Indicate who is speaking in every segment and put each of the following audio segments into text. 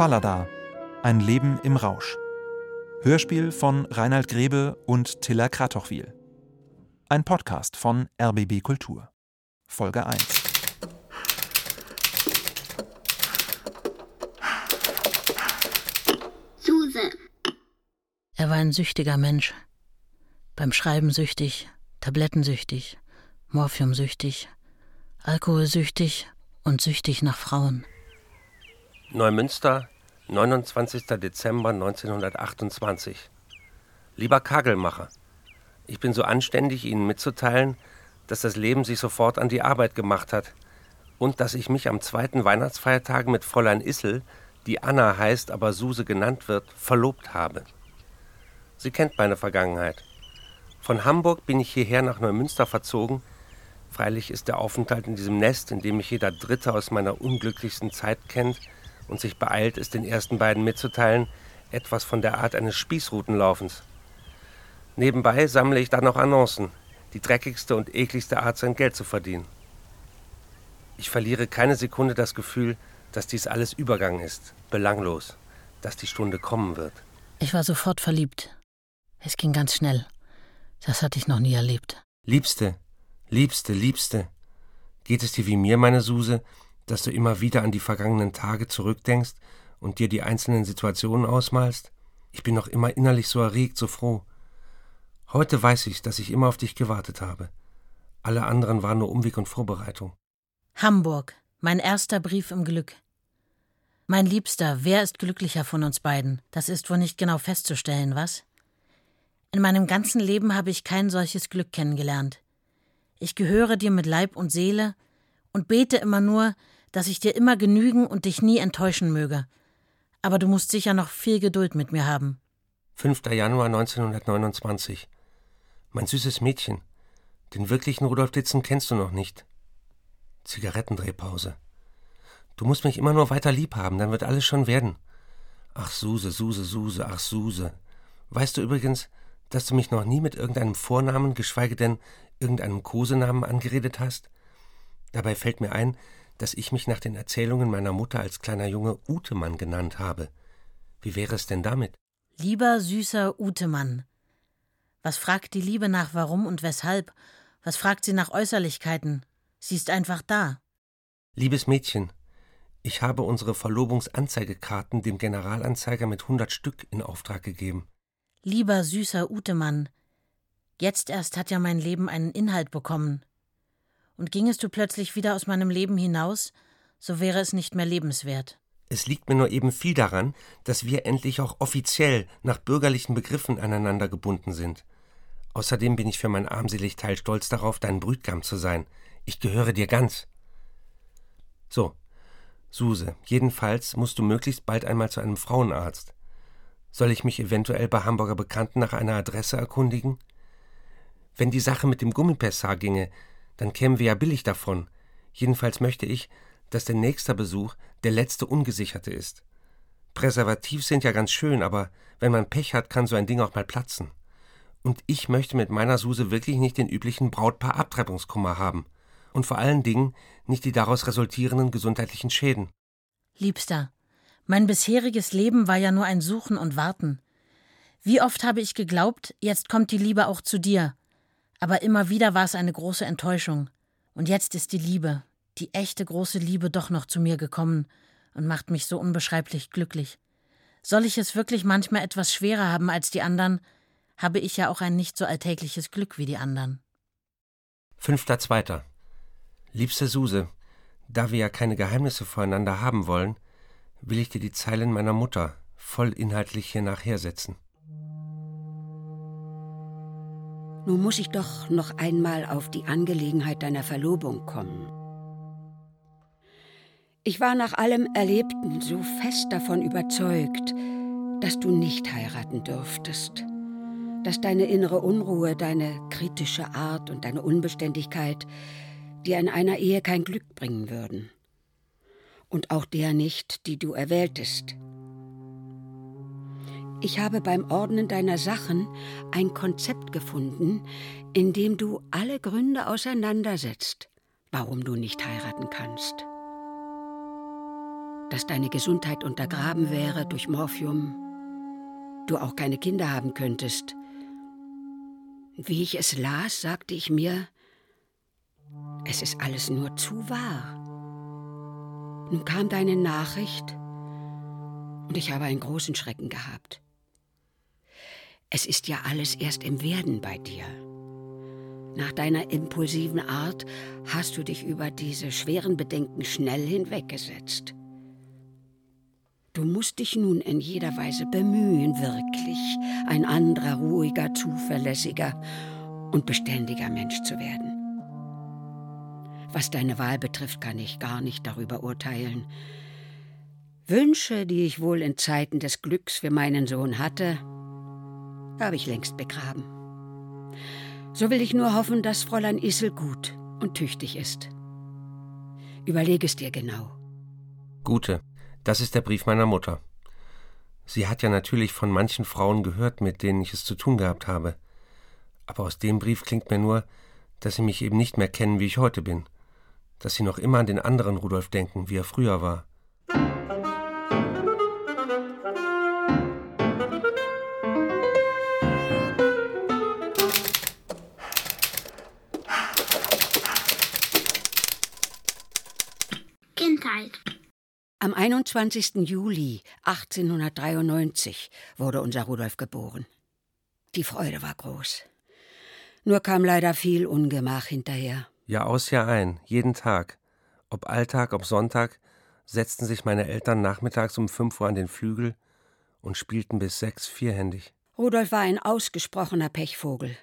Speaker 1: Fallada. Ein Leben im Rausch. Hörspiel von Reinhard Grebe und Tilla Kratochwil. Ein Podcast von RBB Kultur. Folge 1.
Speaker 2: Er war ein süchtiger Mensch. Beim Schreiben süchtig, tablettensüchtig, morphiumsüchtig, alkoholsüchtig und süchtig nach Frauen.
Speaker 3: Neumünster, 29. Dezember 1928. Lieber Kagelmacher, ich bin so anständig, Ihnen mitzuteilen, dass das Leben sich sofort an die Arbeit gemacht hat und dass ich mich am zweiten Weihnachtsfeiertag mit Fräulein Issel, die Anna heißt, aber Suse genannt wird, verlobt habe. Sie kennt meine Vergangenheit. Von Hamburg bin ich hierher nach Neumünster verzogen. Freilich ist der Aufenthalt in diesem Nest, in dem mich jeder Dritte aus meiner unglücklichsten Zeit kennt, und sich beeilt, es den ersten beiden mitzuteilen, etwas von der Art eines Spießrutenlaufens. Nebenbei sammle ich dann noch Annoncen, die dreckigste und ekligste Art, sein Geld zu verdienen. Ich verliere keine Sekunde das Gefühl, dass dies alles Übergang ist, belanglos, dass die Stunde kommen wird.
Speaker 2: Ich war sofort verliebt. Es ging ganz schnell. Das hatte ich noch nie erlebt.
Speaker 3: Liebste, Liebste, Liebste, geht es dir wie mir, meine Suse, dass du immer wieder an die vergangenen Tage zurückdenkst und dir die einzelnen Situationen ausmalst? Ich bin noch immer innerlich so erregt, so froh. Heute weiß ich, dass ich immer auf dich gewartet habe. Alle anderen waren nur Umweg und Vorbereitung.
Speaker 2: Hamburg, mein erster Brief im Glück. Mein Liebster, wer ist glücklicher von uns beiden? Das ist wohl nicht genau festzustellen, was? In meinem ganzen Leben habe ich kein solches Glück kennengelernt. Ich gehöre dir mit Leib und Seele und bete immer nur, dass ich dir immer genügen und dich nie enttäuschen möge. Aber du musst sicher noch viel Geduld mit mir haben.
Speaker 3: 5. Januar 1929. Mein süßes Mädchen. Den wirklichen Rudolf Ditzen kennst du noch nicht. Zigarettendrehpause. Du musst mich immer nur weiter lieb haben, dann wird alles schon werden. Ach Suse, Suse, Suse, ach Suse. Weißt du übrigens, dass du mich noch nie mit irgendeinem Vornamen, geschweige denn irgendeinem Kosenamen angeredet hast? Dabei fällt mir ein, dass ich mich nach den Erzählungen meiner Mutter als kleiner Junge Utemann genannt habe. Wie wäre es denn damit?
Speaker 2: Lieber süßer Utemann. Was fragt die Liebe nach warum und weshalb? Was fragt sie nach Äußerlichkeiten? Sie ist einfach da.
Speaker 3: Liebes Mädchen, ich habe unsere Verlobungsanzeigekarten dem Generalanzeiger mit hundert Stück in Auftrag gegeben.
Speaker 2: Lieber süßer Utemann, jetzt erst hat ja mein Leben einen Inhalt bekommen und gingest du plötzlich wieder aus meinem Leben hinaus, so wäre es nicht mehr lebenswert.
Speaker 3: Es liegt mir nur eben viel daran, dass wir endlich auch offiziell nach bürgerlichen Begriffen aneinander gebunden sind. Außerdem bin ich für mein armselig Teil stolz darauf, dein Brütgam zu sein. Ich gehöre dir ganz. So, Suse, jedenfalls musst du möglichst bald einmal zu einem Frauenarzt. Soll ich mich eventuell bei Hamburger Bekannten nach einer Adresse erkundigen? Wenn die Sache mit dem Gummipessar ginge, dann kämen wir ja billig davon. Jedenfalls möchte ich, dass der nächste Besuch der letzte ungesicherte ist. Präservativ sind ja ganz schön, aber wenn man Pech hat, kann so ein Ding auch mal platzen. Und ich möchte mit meiner Suse wirklich nicht den üblichen Brautpaar-Abtreibungskummer haben. Und vor allen Dingen nicht die daraus resultierenden gesundheitlichen Schäden.
Speaker 2: Liebster, mein bisheriges Leben war ja nur ein Suchen und Warten. Wie oft habe ich geglaubt, jetzt kommt die Liebe auch zu dir, aber immer wieder war es eine große Enttäuschung. Und jetzt ist die Liebe, die echte große Liebe doch noch zu mir gekommen und macht mich so unbeschreiblich glücklich. Soll ich es wirklich manchmal etwas schwerer haben als die anderen, habe ich ja auch ein nicht so alltägliches Glück wie die anderen.
Speaker 3: Fünfter Zweiter. Liebste Suse, da wir ja keine Geheimnisse voreinander haben wollen, will ich dir die Zeilen meiner Mutter voll inhaltlich hier nachhersetzen.
Speaker 4: Nun muss ich doch noch einmal auf die Angelegenheit deiner Verlobung kommen. Ich war nach allem Erlebten so fest davon überzeugt, dass du nicht heiraten dürftest, dass deine innere Unruhe, deine kritische Art und deine Unbeständigkeit dir in einer Ehe kein Glück bringen würden. Und auch der nicht, die du erwähltest. Ich habe beim Ordnen deiner Sachen ein Konzept gefunden, in dem du alle Gründe auseinandersetzt, warum du nicht heiraten kannst. Dass deine Gesundheit untergraben wäre durch Morphium, du auch keine Kinder haben könntest. Wie ich es las, sagte ich mir, es ist alles nur zu wahr. Nun kam deine Nachricht und ich habe einen großen Schrecken gehabt. Es ist ja alles erst im Werden bei dir. Nach deiner impulsiven Art hast du dich über diese schweren Bedenken schnell hinweggesetzt. Du musst dich nun in jeder Weise bemühen, wirklich ein anderer, ruhiger, zuverlässiger und beständiger Mensch zu werden. Was deine Wahl betrifft, kann ich gar nicht darüber urteilen. Wünsche, die ich wohl in Zeiten des Glücks für meinen Sohn hatte, habe ich längst begraben. So will ich nur hoffen, dass Fräulein Issel gut und tüchtig ist. Überlege es dir genau.
Speaker 3: Gute, das ist der Brief meiner Mutter. Sie hat ja natürlich von manchen Frauen gehört, mit denen ich es zu tun gehabt habe. Aber aus dem Brief klingt mir nur, dass sie mich eben nicht mehr kennen, wie ich heute bin. Dass sie noch immer an den anderen Rudolf denken, wie er früher war.
Speaker 4: Am 21. Juli 1893 wurde unser Rudolf geboren. Die Freude war groß. Nur kam leider viel Ungemach hinterher.
Speaker 3: Jahr aus, Jahr ein, jeden Tag. Ob Alltag, ob Sonntag, setzten sich meine Eltern nachmittags um fünf Uhr an den Flügel und spielten bis sechs vierhändig.
Speaker 4: Rudolf war ein ausgesprochener Pechvogel.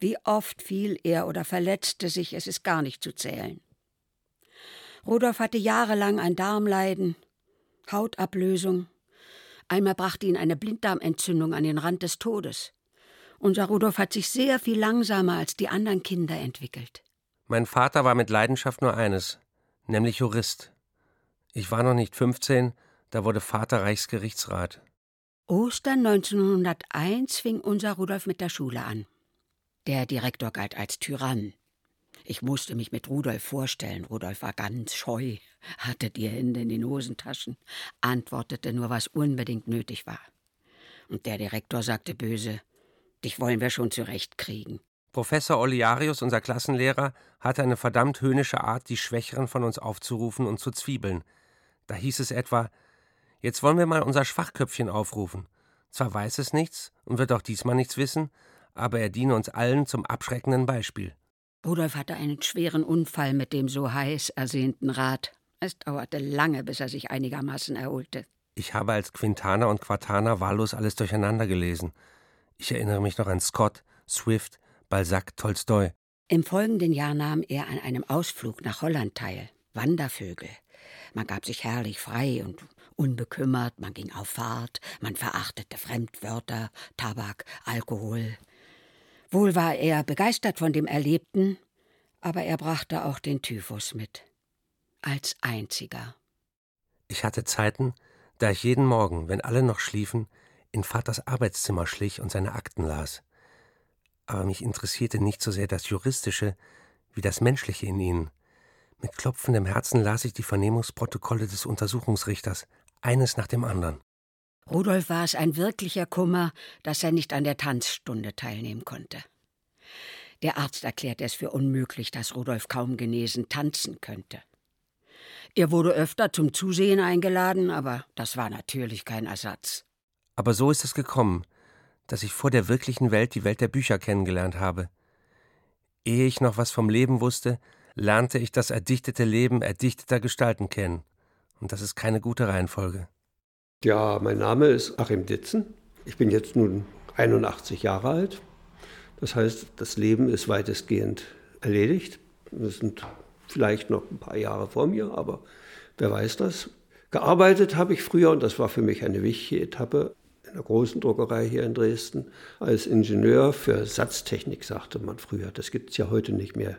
Speaker 4: Wie oft fiel er oder verletzte sich, es ist gar nicht zu zählen. Rudolf hatte jahrelang ein Darmleiden, Hautablösung. Einmal brachte ihn eine Blinddarmentzündung an den Rand des Todes. Unser Rudolf hat sich sehr viel langsamer als die anderen Kinder entwickelt.
Speaker 3: Mein Vater war mit Leidenschaft nur eines, nämlich Jurist. Ich war noch nicht 15, da wurde Vater Reichsgerichtsrat.
Speaker 4: Ostern 1901 fing unser Rudolf mit der Schule an. Der Direktor galt als Tyrann. Ich musste mich mit Rudolf vorstellen. Rudolf war ganz scheu, hatte die Hände in den Hosentaschen, antwortete nur, was unbedingt nötig war. Und der Direktor sagte böse: Dich wollen wir schon zurechtkriegen.
Speaker 3: Professor Oliarius, unser Klassenlehrer, hatte eine verdammt höhnische Art, die Schwächeren von uns aufzurufen und zu zwiebeln. Da hieß es etwa: Jetzt wollen wir mal unser Schwachköpfchen aufrufen. Zwar weiß es nichts und wird auch diesmal nichts wissen, aber er diene uns allen zum abschreckenden Beispiel.
Speaker 4: Rudolf hatte einen schweren Unfall mit dem so heiß ersehnten Rad. Es dauerte lange, bis er sich einigermaßen erholte.
Speaker 3: Ich habe als Quintaner und Quartaner wahllos alles durcheinander gelesen. Ich erinnere mich noch an Scott, Swift, Balzac, Tolstoi.
Speaker 4: Im folgenden Jahr nahm er an einem Ausflug nach Holland teil. Wandervögel. Man gab sich herrlich frei und unbekümmert, man ging auf Fahrt, man verachtete Fremdwörter, Tabak, Alkohol. Wohl war er begeistert von dem Erlebten, aber er brachte auch den Typhus mit. Als einziger.
Speaker 3: Ich hatte Zeiten, da ich jeden Morgen, wenn alle noch schliefen, in Vaters Arbeitszimmer schlich und seine Akten las. Aber mich interessierte nicht so sehr das Juristische wie das Menschliche in ihnen. Mit klopfendem Herzen las ich die Vernehmungsprotokolle des Untersuchungsrichters, eines nach dem anderen.
Speaker 4: Rudolf war es ein wirklicher Kummer, dass er nicht an der Tanzstunde teilnehmen konnte. Der Arzt erklärte es für unmöglich, dass Rudolf kaum genesen tanzen könnte. Er wurde öfter zum Zusehen eingeladen, aber das war natürlich kein Ersatz.
Speaker 3: Aber so ist es gekommen, dass ich vor der wirklichen Welt die Welt der Bücher kennengelernt habe. Ehe ich noch was vom Leben wusste, lernte ich das erdichtete Leben erdichteter Gestalten kennen. Und das ist keine gute Reihenfolge.
Speaker 5: Ja, mein Name ist Achim Ditzen. Ich bin jetzt nun 81 Jahre alt. Das heißt, das Leben ist weitestgehend erledigt. Es sind vielleicht noch ein paar Jahre vor mir, aber wer weiß das. Gearbeitet habe ich früher, und das war für mich eine wichtige Etappe, einer großen Druckerei hier in Dresden, als Ingenieur für Satztechnik, sagte man früher. Das gibt es ja heute nicht mehr.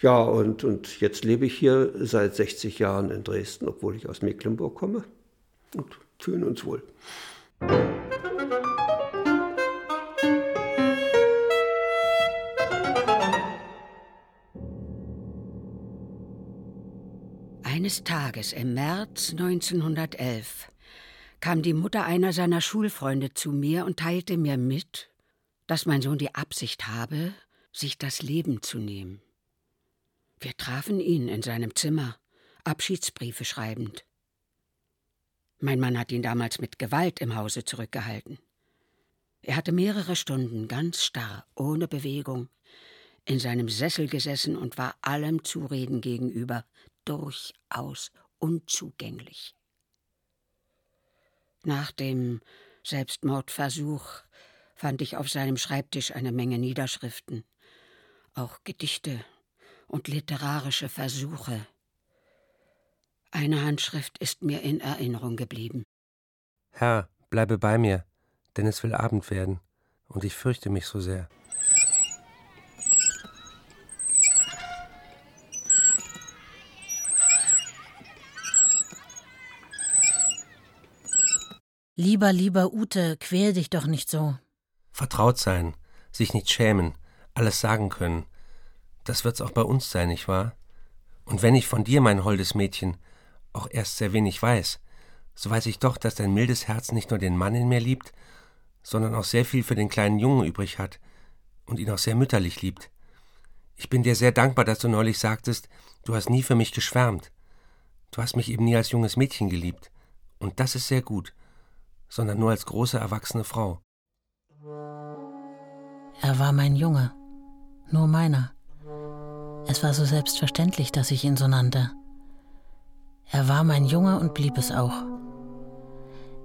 Speaker 5: Ja, und, und jetzt lebe ich hier seit 60 Jahren in Dresden, obwohl ich aus Mecklenburg komme und fühlen uns wohl.
Speaker 4: Eines Tages im März 1911 kam die Mutter einer seiner Schulfreunde zu mir und teilte mir mit, dass mein Sohn die Absicht habe, sich das Leben zu nehmen. Wir trafen ihn in seinem Zimmer, Abschiedsbriefe schreibend. Mein Mann hat ihn damals mit Gewalt im Hause zurückgehalten. Er hatte mehrere Stunden ganz starr, ohne Bewegung, in seinem Sessel gesessen und war allem Zureden gegenüber durchaus unzugänglich. Nach dem Selbstmordversuch fand ich auf seinem Schreibtisch eine Menge Niederschriften, auch Gedichte und literarische Versuche. Eine Handschrift ist mir in Erinnerung geblieben.
Speaker 3: Herr, bleibe bei mir, denn es will Abend werden, und ich fürchte mich so sehr.
Speaker 2: Lieber, lieber Ute, quäl dich doch nicht so.
Speaker 3: Vertraut sein, sich nicht schämen, alles sagen können. Das wird's auch bei uns sein, nicht wahr? Und wenn ich von dir, mein holdes Mädchen, auch erst sehr wenig weiß, so weiß ich doch, dass dein mildes Herz nicht nur den Mann in mir liebt, sondern auch sehr viel für den kleinen Jungen übrig hat und ihn auch sehr mütterlich liebt. Ich bin dir sehr dankbar, dass du neulich sagtest, du hast nie für mich geschwärmt. Du hast mich eben nie als junges Mädchen geliebt. Und das ist sehr gut, sondern nur als große erwachsene Frau.
Speaker 2: Er war mein Junge, nur meiner. Es war so selbstverständlich, dass ich ihn so nannte. Er war mein Junge und blieb es auch.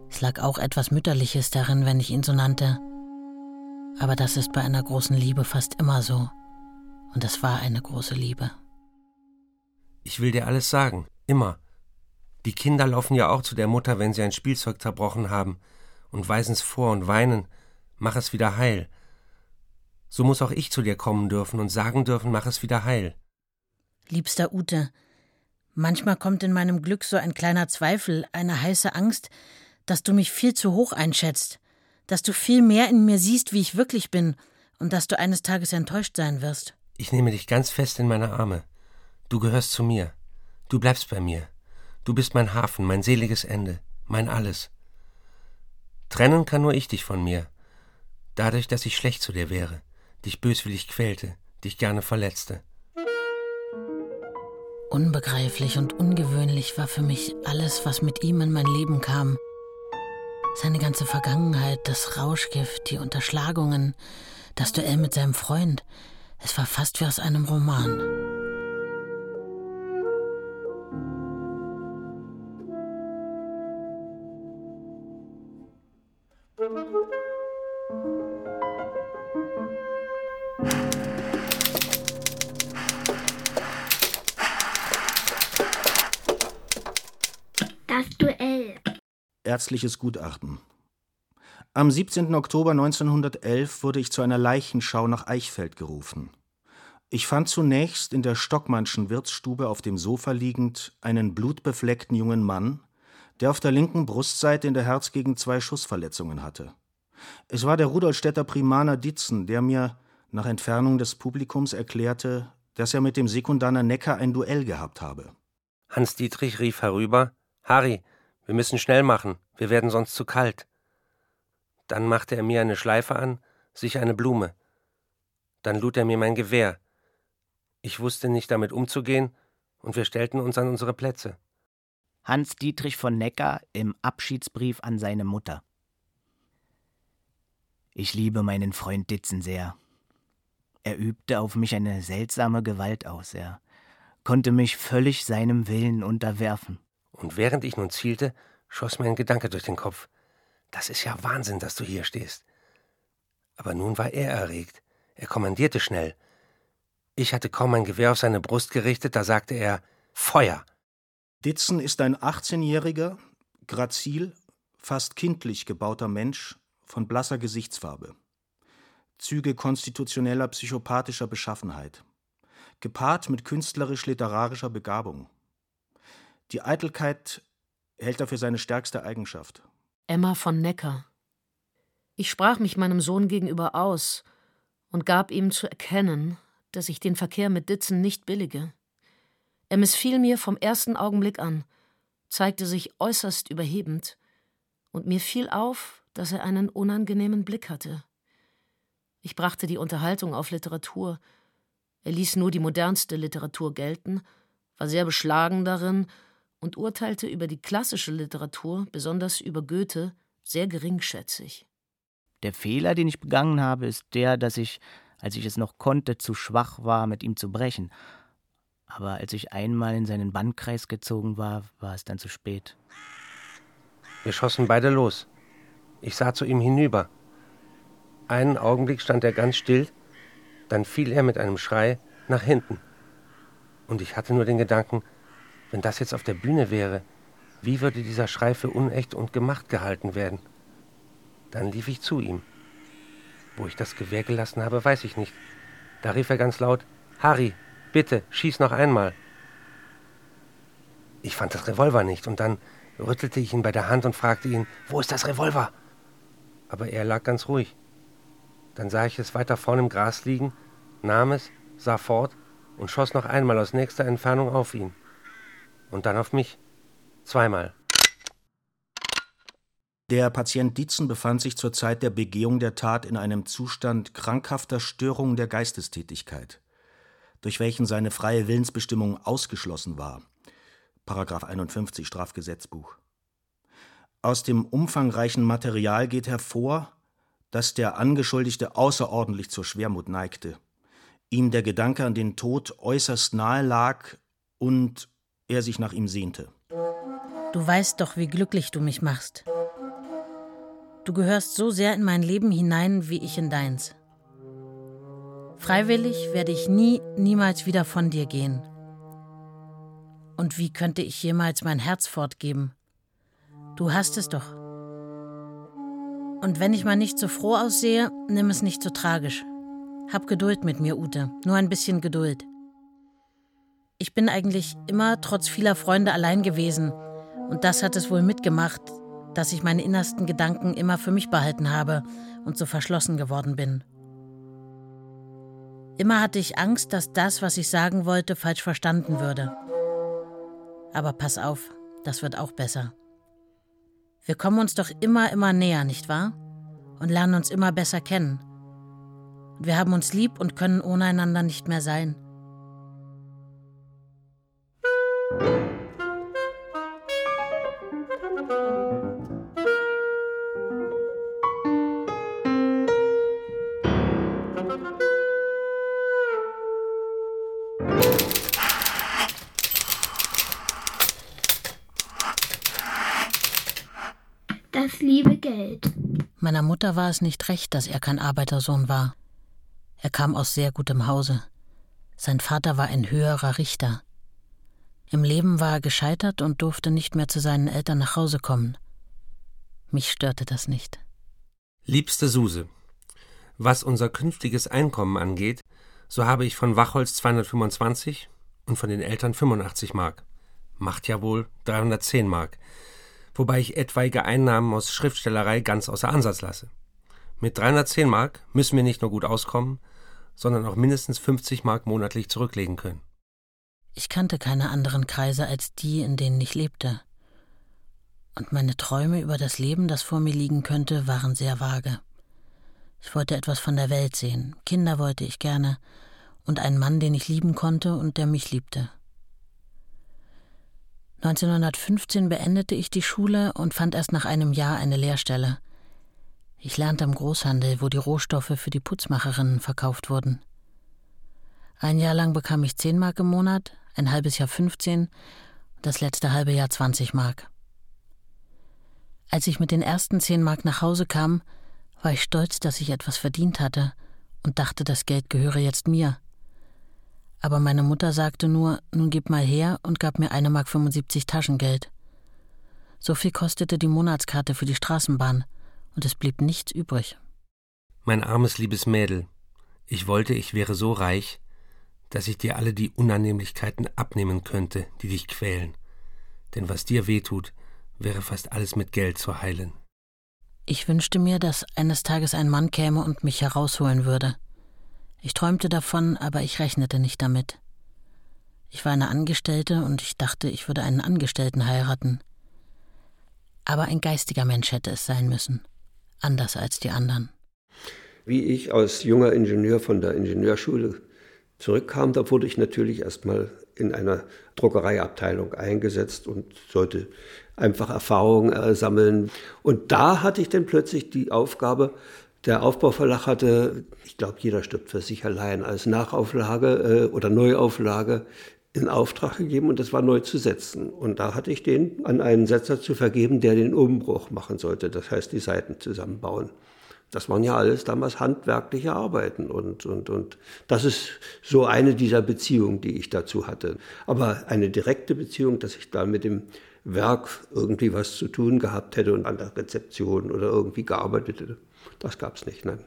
Speaker 2: Es lag auch etwas Mütterliches darin, wenn ich ihn so nannte. Aber das ist bei einer großen Liebe fast immer so. Und es war eine große Liebe.
Speaker 3: Ich will dir alles sagen, immer. Die Kinder laufen ja auch zu der Mutter, wenn sie ein Spielzeug zerbrochen haben, und weisen es vor und weinen, mach es wieder heil. So muss auch ich zu dir kommen dürfen und sagen dürfen, mach es wieder heil.
Speaker 2: Liebster Ute, Manchmal kommt in meinem Glück so ein kleiner Zweifel, eine heiße Angst, dass du mich viel zu hoch einschätzt, dass du viel mehr in mir siehst, wie ich wirklich bin, und dass du eines Tages enttäuscht sein wirst.
Speaker 3: Ich nehme dich ganz fest in meine Arme. Du gehörst zu mir. Du bleibst bei mir. Du bist mein Hafen, mein seliges Ende, mein Alles. Trennen kann nur ich dich von mir. Dadurch, dass ich schlecht zu dir wäre, dich böswillig quälte, dich gerne verletzte.
Speaker 2: Unbegreiflich und ungewöhnlich war für mich alles, was mit ihm in mein Leben kam. Seine ganze Vergangenheit, das Rauschgift, die Unterschlagungen, das Duell mit seinem Freund. Es war fast wie aus einem Roman.
Speaker 6: Ärztliches Gutachten. Am 17. Oktober 1911 wurde ich zu einer Leichenschau nach Eichfeld gerufen. Ich fand zunächst in der Stockmannschen Wirtsstube auf dem Sofa liegend einen blutbefleckten jungen Mann, der auf der linken Brustseite in der Herzgegend zwei Schussverletzungen hatte. Es war der Rudolstädter Primaner Ditzen, der mir nach Entfernung des Publikums erklärte, dass er mit dem Sekundaner Necker ein Duell gehabt habe.
Speaker 3: Hans Dietrich rief herüber: Harry, wir müssen schnell machen, wir werden sonst zu kalt. Dann machte er mir eine Schleife an, sich eine Blume. Dann lud er mir mein Gewehr. Ich wusste nicht damit umzugehen, und wir stellten uns an unsere Plätze.
Speaker 7: Hans Dietrich von Necker im Abschiedsbrief an seine Mutter. Ich liebe meinen Freund Ditzen sehr. Er übte auf mich eine seltsame Gewalt aus. Er konnte mich völlig seinem Willen unterwerfen.
Speaker 3: Und während ich nun zielte, schoss mir ein Gedanke durch den Kopf. Das ist ja Wahnsinn, dass du hier stehst. Aber nun war er erregt. Er kommandierte schnell. Ich hatte kaum mein Gewehr auf seine Brust gerichtet, da sagte er Feuer.
Speaker 6: Ditzen ist ein 18-jähriger, grazil, fast kindlich gebauter Mensch von blasser Gesichtsfarbe. Züge konstitutioneller psychopathischer Beschaffenheit.
Speaker 8: gepaart mit künstlerisch-literarischer Begabung. Die Eitelkeit hält er für seine stärkste Eigenschaft.
Speaker 9: Emma von Neckar. Ich sprach mich meinem Sohn gegenüber aus und gab ihm zu erkennen, dass ich den Verkehr mit Ditzen nicht billige. Er missfiel mir vom ersten Augenblick an, zeigte sich äußerst überhebend, und mir fiel auf, dass er einen unangenehmen Blick hatte. Ich brachte die Unterhaltung auf Literatur. Er ließ nur die modernste Literatur gelten, war sehr beschlagen darin und urteilte über die klassische Literatur, besonders über Goethe, sehr geringschätzig.
Speaker 7: Der Fehler, den ich begangen habe, ist der, dass ich, als ich es noch konnte, zu schwach war, mit ihm zu brechen. Aber als ich einmal in seinen Bannkreis gezogen war, war es dann zu spät.
Speaker 3: Wir schossen beide los. Ich sah zu ihm hinüber. Einen Augenblick stand er ganz still, dann fiel er mit einem Schrei nach hinten. Und ich hatte nur den Gedanken, wenn das jetzt auf der Bühne wäre, wie würde dieser Schrei für unecht und gemacht gehalten werden? Dann lief ich zu ihm. Wo ich das Gewehr gelassen habe, weiß ich nicht. Da rief er ganz laut: Harry, bitte, schieß noch einmal. Ich fand das Revolver nicht und dann rüttelte ich ihn bei der Hand und fragte ihn: Wo ist das Revolver? Aber er lag ganz ruhig. Dann sah ich es weiter vorn im Gras liegen, nahm es, sah fort und schoss noch einmal aus nächster Entfernung auf ihn und dann auf mich. Zweimal.
Speaker 8: Der Patient Dietzen befand sich zur Zeit der Begehung der Tat in einem Zustand krankhafter Störung der Geistestätigkeit, durch welchen seine freie Willensbestimmung ausgeschlossen war. Paragraph 51 Strafgesetzbuch. Aus dem umfangreichen Material geht hervor, dass der Angeschuldigte außerordentlich zur Schwermut neigte, ihm der Gedanke an den Tod äußerst nahe lag und er sich nach ihm sehnte.
Speaker 2: Du weißt doch, wie glücklich du mich machst. Du gehörst so sehr in mein Leben hinein, wie ich in deins. Freiwillig werde ich nie, niemals wieder von dir gehen. Und wie könnte ich jemals mein Herz fortgeben? Du hast es doch. Und wenn ich mal nicht so froh aussehe, nimm es nicht so tragisch. Hab Geduld mit mir, Ute, nur ein bisschen Geduld. Ich bin eigentlich immer trotz vieler Freunde allein gewesen. Und das hat es wohl mitgemacht, dass ich meine innersten Gedanken immer für mich behalten habe und so verschlossen geworden bin. Immer hatte ich Angst, dass das, was ich sagen wollte, falsch verstanden würde. Aber pass auf, das wird auch besser. Wir kommen uns doch immer, immer näher, nicht wahr? Und lernen uns immer besser kennen. Wir haben uns lieb und können ohne einander nicht mehr sein.
Speaker 10: Das liebe Geld.
Speaker 2: Meiner Mutter war es nicht recht, dass er kein Arbeitersohn war. Er kam aus sehr gutem Hause. Sein Vater war ein höherer Richter. Im Leben war er gescheitert und durfte nicht mehr zu seinen Eltern nach Hause kommen. Mich störte das nicht.
Speaker 3: Liebste Suse, was unser künftiges Einkommen angeht, so habe ich von Wachholz 225 und von den Eltern 85 Mark. Macht ja wohl 310 Mark. Wobei ich etwaige Einnahmen aus Schriftstellerei ganz außer Ansatz lasse. Mit 310 Mark müssen wir nicht nur gut auskommen, sondern auch mindestens 50 Mark monatlich zurücklegen können.
Speaker 2: Ich kannte keine anderen Kreise als die, in denen ich lebte. Und meine Träume über das Leben, das vor mir liegen könnte, waren sehr vage. Ich wollte etwas von der Welt sehen, Kinder wollte ich gerne, und einen Mann, den ich lieben konnte und der mich liebte. 1915 beendete ich die Schule und fand erst nach einem Jahr eine Lehrstelle. Ich lernte im Großhandel, wo die Rohstoffe für die Putzmacherinnen verkauft wurden. Ein Jahr lang bekam ich 10 Mark im Monat, ein halbes Jahr 15, das letzte halbe Jahr 20 Mark. Als ich mit den ersten 10 Mark nach Hause kam, war ich stolz, dass ich etwas verdient hatte und dachte, das Geld gehöre jetzt mir. Aber meine Mutter sagte nur, nun gib mal her und gab mir eine Mark 75 Taschengeld. So viel kostete die Monatskarte für die Straßenbahn und es blieb nichts übrig.
Speaker 3: Mein armes liebes Mädel, ich wollte, ich wäre so reich, dass ich dir alle die Unannehmlichkeiten abnehmen könnte, die dich quälen. Denn was dir wehtut, wäre fast alles mit Geld zu heilen.
Speaker 2: Ich wünschte mir, dass eines Tages ein Mann käme und mich herausholen würde. Ich träumte davon, aber ich rechnete nicht damit. Ich war eine Angestellte und ich dachte, ich würde einen Angestellten heiraten. Aber ein geistiger Mensch hätte es sein müssen, anders als die anderen.
Speaker 5: Wie ich als junger Ingenieur von der Ingenieurschule zurückkam, da wurde ich natürlich erstmal in einer Druckereiabteilung eingesetzt und sollte einfach Erfahrungen sammeln. Und da hatte ich dann plötzlich die Aufgabe, der Aufbauverlag hatte, ich glaube, jeder stirbt für sich allein, als Nachauflage äh, oder Neuauflage in Auftrag gegeben und das war neu zu setzen. Und da hatte ich den an einen Setzer zu vergeben, der den Umbruch machen sollte, das heißt die Seiten zusammenbauen. Das waren ja alles damals handwerkliche Arbeiten und, und, und das ist so eine dieser Beziehungen, die ich dazu hatte. Aber eine direkte Beziehung, dass ich da mit dem Werk irgendwie was zu tun gehabt hätte und an der Rezeption oder irgendwie gearbeitet hätte, das gab es nicht, nein.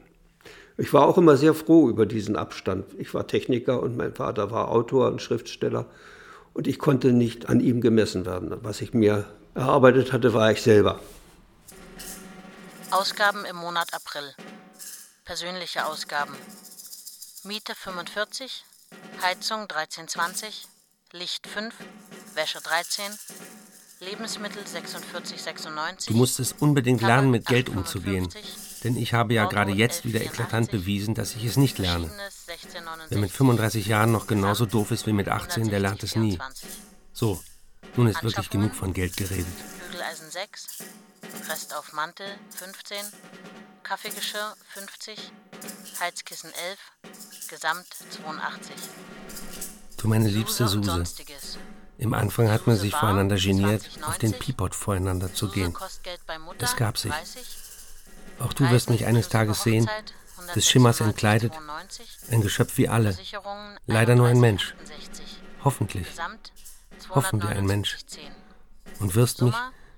Speaker 5: Ich war auch immer sehr froh über diesen Abstand. Ich war Techniker und mein Vater war Autor und Schriftsteller. Und ich konnte nicht an ihm gemessen werden. Was ich mir erarbeitet hatte, war ich selber.
Speaker 2: Ausgaben im Monat April. Persönliche Ausgaben. Miete 45, Heizung 13,20, Licht 5, Wäsche 13, Lebensmittel 46,96.
Speaker 3: Du musstest unbedingt lernen, mit Geld umzugehen. Denn ich habe ja gerade jetzt wieder eklatant bewiesen, dass ich es nicht lerne. Wer mit 35 Jahren noch genauso doof ist wie mit 18, der lernt es nie. So, nun ist wirklich genug von Geld geredet.
Speaker 2: Bügeleisen 6, Rest auf Mantel 15, Kaffeegeschirr 50, Heizkissen 11, Gesamt 82.
Speaker 3: Du meine liebste Suse. Im Anfang hat man sich voreinander geniert, auf den Peapod voreinander zu gehen. Es gab sich. Auch du wirst mich eines Tages sehen, des Schimmers entkleidet, ein Geschöpf wie alle, leider nur ein Mensch. Hoffentlich. Hoffen wir ein Mensch. Und wirst mich,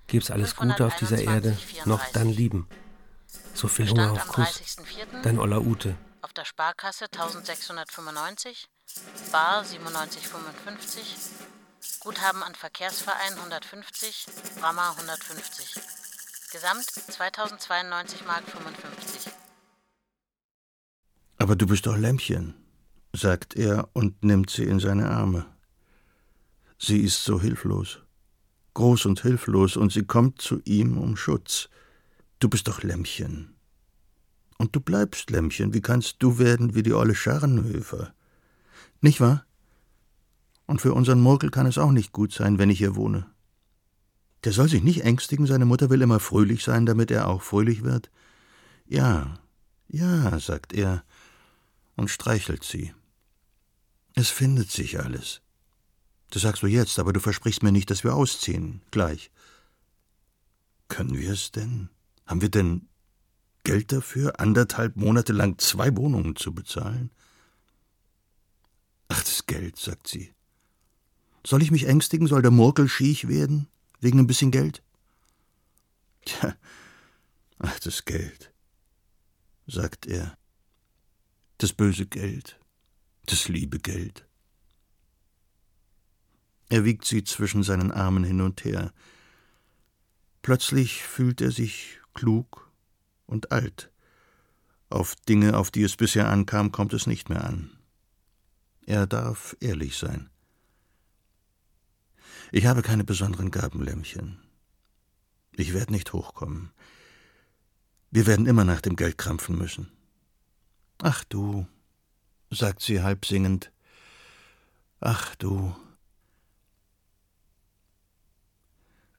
Speaker 3: gib's alles Gute auf dieser Erde, noch dann lieben. So viel Hunger auf Kuss. Dein Oller Ute.
Speaker 2: Auf der Sparkasse 1695, Bar 9755, Guthaben an Verkehrsverein 150, Brammer 150. Gesamt 2092 Mark 55.
Speaker 8: Aber du bist doch Lämpchen, sagt er und nimmt sie in seine Arme. Sie ist so hilflos, groß und hilflos, und sie kommt zu ihm um Schutz. Du bist doch Lämmchen. Und du bleibst Lämmchen. Wie kannst du werden wie die olle Scharrenhöfer? Nicht wahr? Und für unseren Murkel kann es auch nicht gut sein, wenn ich hier wohne. Der soll sich nicht ängstigen, seine Mutter will immer fröhlich sein, damit er auch fröhlich wird. Ja, ja, sagt er und streichelt sie. Es findet sich alles. Das sagst du jetzt, aber du versprichst mir nicht, dass wir ausziehen, gleich. Können wir es denn? Haben wir denn Geld dafür, anderthalb Monate lang zwei Wohnungen zu bezahlen? Ach, das Geld, sagt sie. Soll ich mich ängstigen? Soll der Murkel schiech werden? Wegen ein bisschen Geld? Tja, ach, das Geld, sagt er. Das böse Geld, das liebe Geld. Er wiegt sie zwischen seinen Armen hin und her. Plötzlich fühlt er sich klug und alt. Auf Dinge, auf die es bisher ankam, kommt es nicht mehr an. Er darf ehrlich sein. Ich habe keine besonderen Gaben, Lämmchen. Ich werde nicht hochkommen. Wir werden immer nach dem Geld krampfen müssen. Ach du, sagt sie halb singend. Ach du.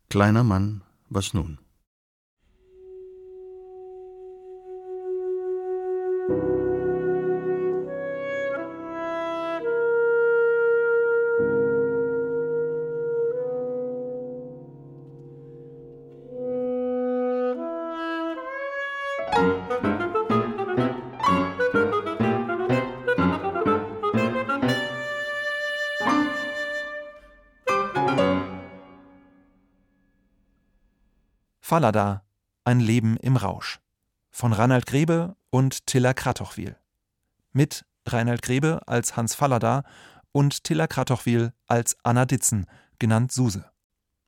Speaker 8: Kleiner Mann, was nun?
Speaker 1: Fallada, ein Leben im Rausch von Reinhard Grebe und Tilla Kratochwil. Mit Reinhard Grebe als Hans Fallada und Tilla Kratochwil als Anna Ditzen, genannt Suse.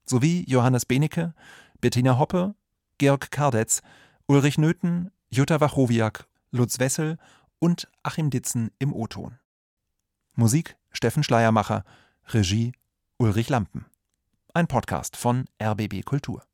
Speaker 1: Sowie Johannes Benecke, Bettina Hoppe, Georg Kardetz, Ulrich Nöthen, Jutta Wachowiak, Lutz Wessel und Achim Ditzen im O-Ton. Musik Steffen Schleiermacher, Regie Ulrich Lampen. Ein Podcast von RBB Kultur.